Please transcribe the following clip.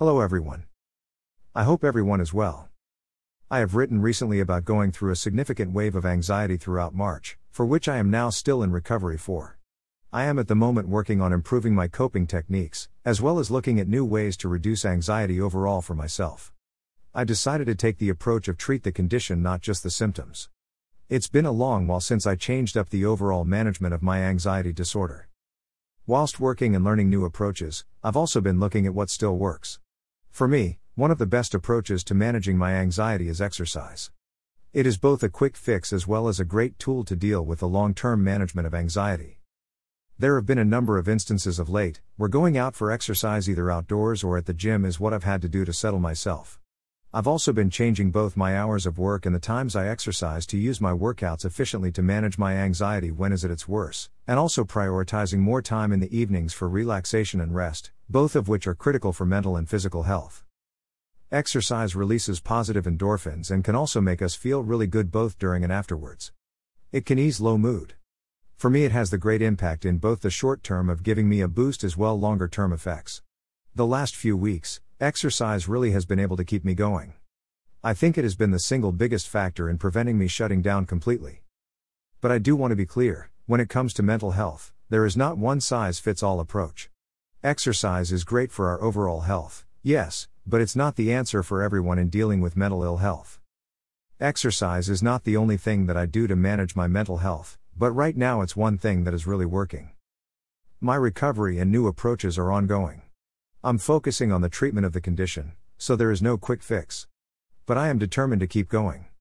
Hello, everyone. I hope everyone is well. I have written recently about going through a significant wave of anxiety throughout March, for which I am now still in recovery for. I am at the moment working on improving my coping techniques, as well as looking at new ways to reduce anxiety overall for myself. I decided to take the approach of treat the condition, not just the symptoms. It's been a long while since I changed up the overall management of my anxiety disorder. Whilst working and learning new approaches, I've also been looking at what still works. For me, one of the best approaches to managing my anxiety is exercise. It is both a quick fix as well as a great tool to deal with the long term management of anxiety. There have been a number of instances of late where going out for exercise either outdoors or at the gym is what I've had to do to settle myself. I've also been changing both my hours of work and the times I exercise to use my workouts efficiently to manage my anxiety when is at its worst, and also prioritizing more time in the evenings for relaxation and rest, both of which are critical for mental and physical health. Exercise releases positive endorphins and can also make us feel really good both during and afterwards. It can ease low mood. For me, it has the great impact in both the short term of giving me a boost as well longer term effects. The last few weeks, exercise really has been able to keep me going. I think it has been the single biggest factor in preventing me shutting down completely. But I do want to be clear when it comes to mental health, there is not one size fits all approach. Exercise is great for our overall health, yes, but it's not the answer for everyone in dealing with mental ill health. Exercise is not the only thing that I do to manage my mental health, but right now it's one thing that is really working. My recovery and new approaches are ongoing. I'm focusing on the treatment of the condition, so there is no quick fix. But I am determined to keep going.